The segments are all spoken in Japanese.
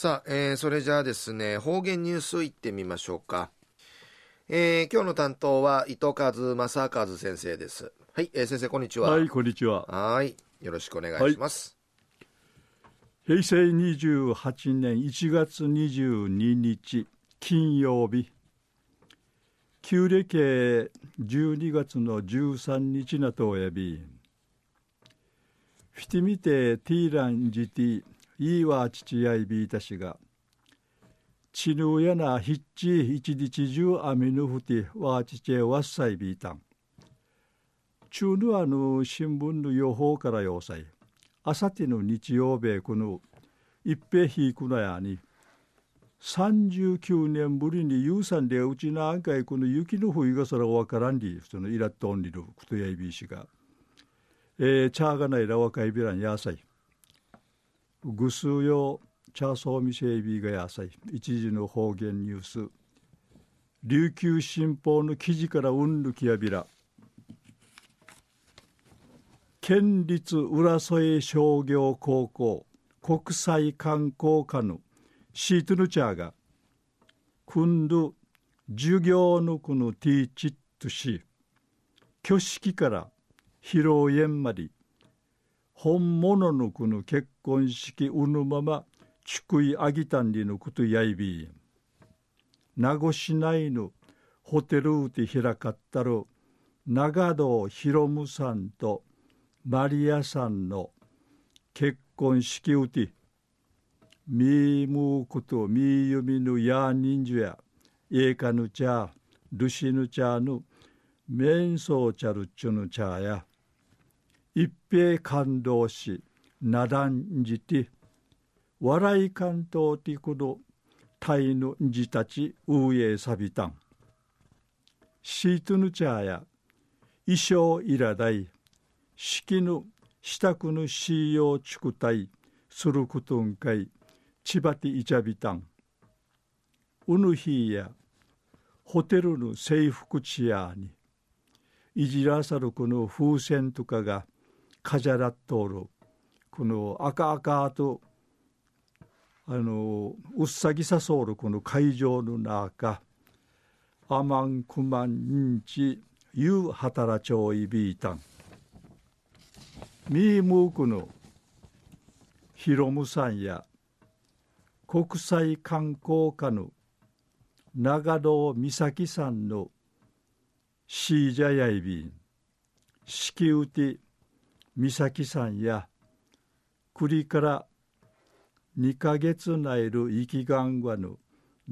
さあ、えー、それじゃあですね、方言ニュースいってみましょうか。えー、今日の担当は糸数正和先生です。はい、えー、先生こんにちは。はい、こんにちは。はい、よろしくお願いします。はい、平成28年1月22日金曜日。旧暦12月の13日なとおやび。フィティミテティーランジティいいわ父やいびいたしが。ちぬやなひっち一日中雨ぬふてわちちえわっさいびいたん。中ぬあの新聞の予報から要塞あさての日曜日この一平ひいくのやに39年ぶりに有産でうちなんかいこの雪の冬がそらわからんりそのイラッとんりるくとやいびいしが。えー、チャーがないらわかいびらんやさい。ぐすうよチャーソーミシェイビーがやさい一時の方言ニュース。琉球新報の記事からうんぬきやびら。県立浦添商業高校国際観光科のシートヌチャーが今度授業のこのティーチットし挙式から披露宴まで本物のこの結婚式うぬままちくいあぎたんりのことやいび。名護市内のホテルうて開かったる長堂ひろむさんとマリアさんの結婚式うてみーむことみーゆみぬやにんじゅやえいかぬちゃルシヌチャぬめんそうちゃるちゅぬちゃや。一平感動しなだんじて笑い関東てくどタイのじたちうえさびたん。シートヌチャーや衣装いらだい式ぬ支度ぬしようちくたいすることんかいちばていちゃびたん。うぬひいやホテルの制服チアにいじらさるこの風船とかがカジャラトール。この赤赤とあのうっさぎさそうるこの会場の中。アマンクマンンチユーハタラチョイビータン。ミームークのヒロムさんや国際観光課の長堂美咲さんのシージャヤイビン。シキウティ美咲さんや栗から2ヶ月内る生きがんわぬ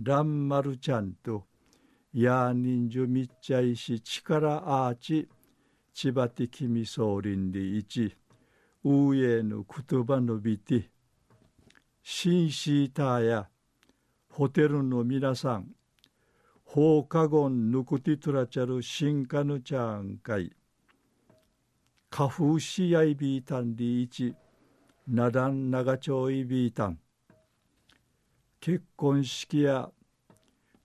らんまるちゃんとやーにんじゅみっちゃいし力アーチ千葉的きみそうりんりいちうえぬ言葉のびてシンシーターやホテルの皆さん放課後ぬくてとらちゃる新カヌちゃんかい花風しやいびいたんりいちなだん長丁いびいたん結婚式や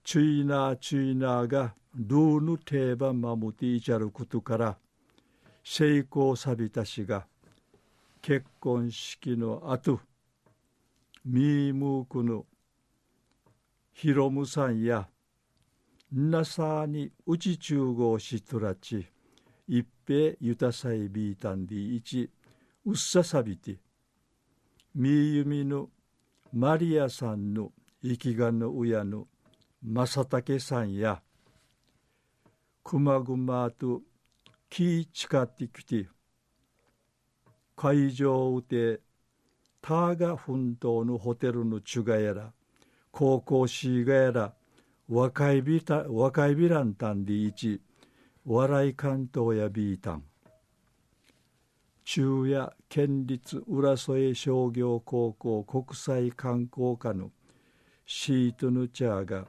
チュイナーチュイナーがルーヌ定番守っていちゃることから成功さびたしが結婚式の後ミームークのヒロムさんやなさにうち中合しとらち一平ゆたさいびいたんりいちうっささびてみゆみのマリアさんの生きがの親の正竹さんやくまぐまと気近ってきて会場でターガ奮闘のホテルのちゅがやら高校しがやら若いびた若いびらんたんでいち。お笑い関東やビータン。中夜県立浦添商業高校国際観光科のシートヌチャーが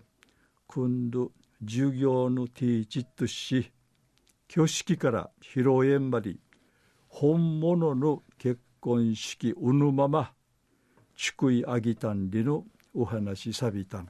今度授業のティーチットし挙式から披露宴まで本物の結婚式うぬままちくいあぎたんりのお話さびたん。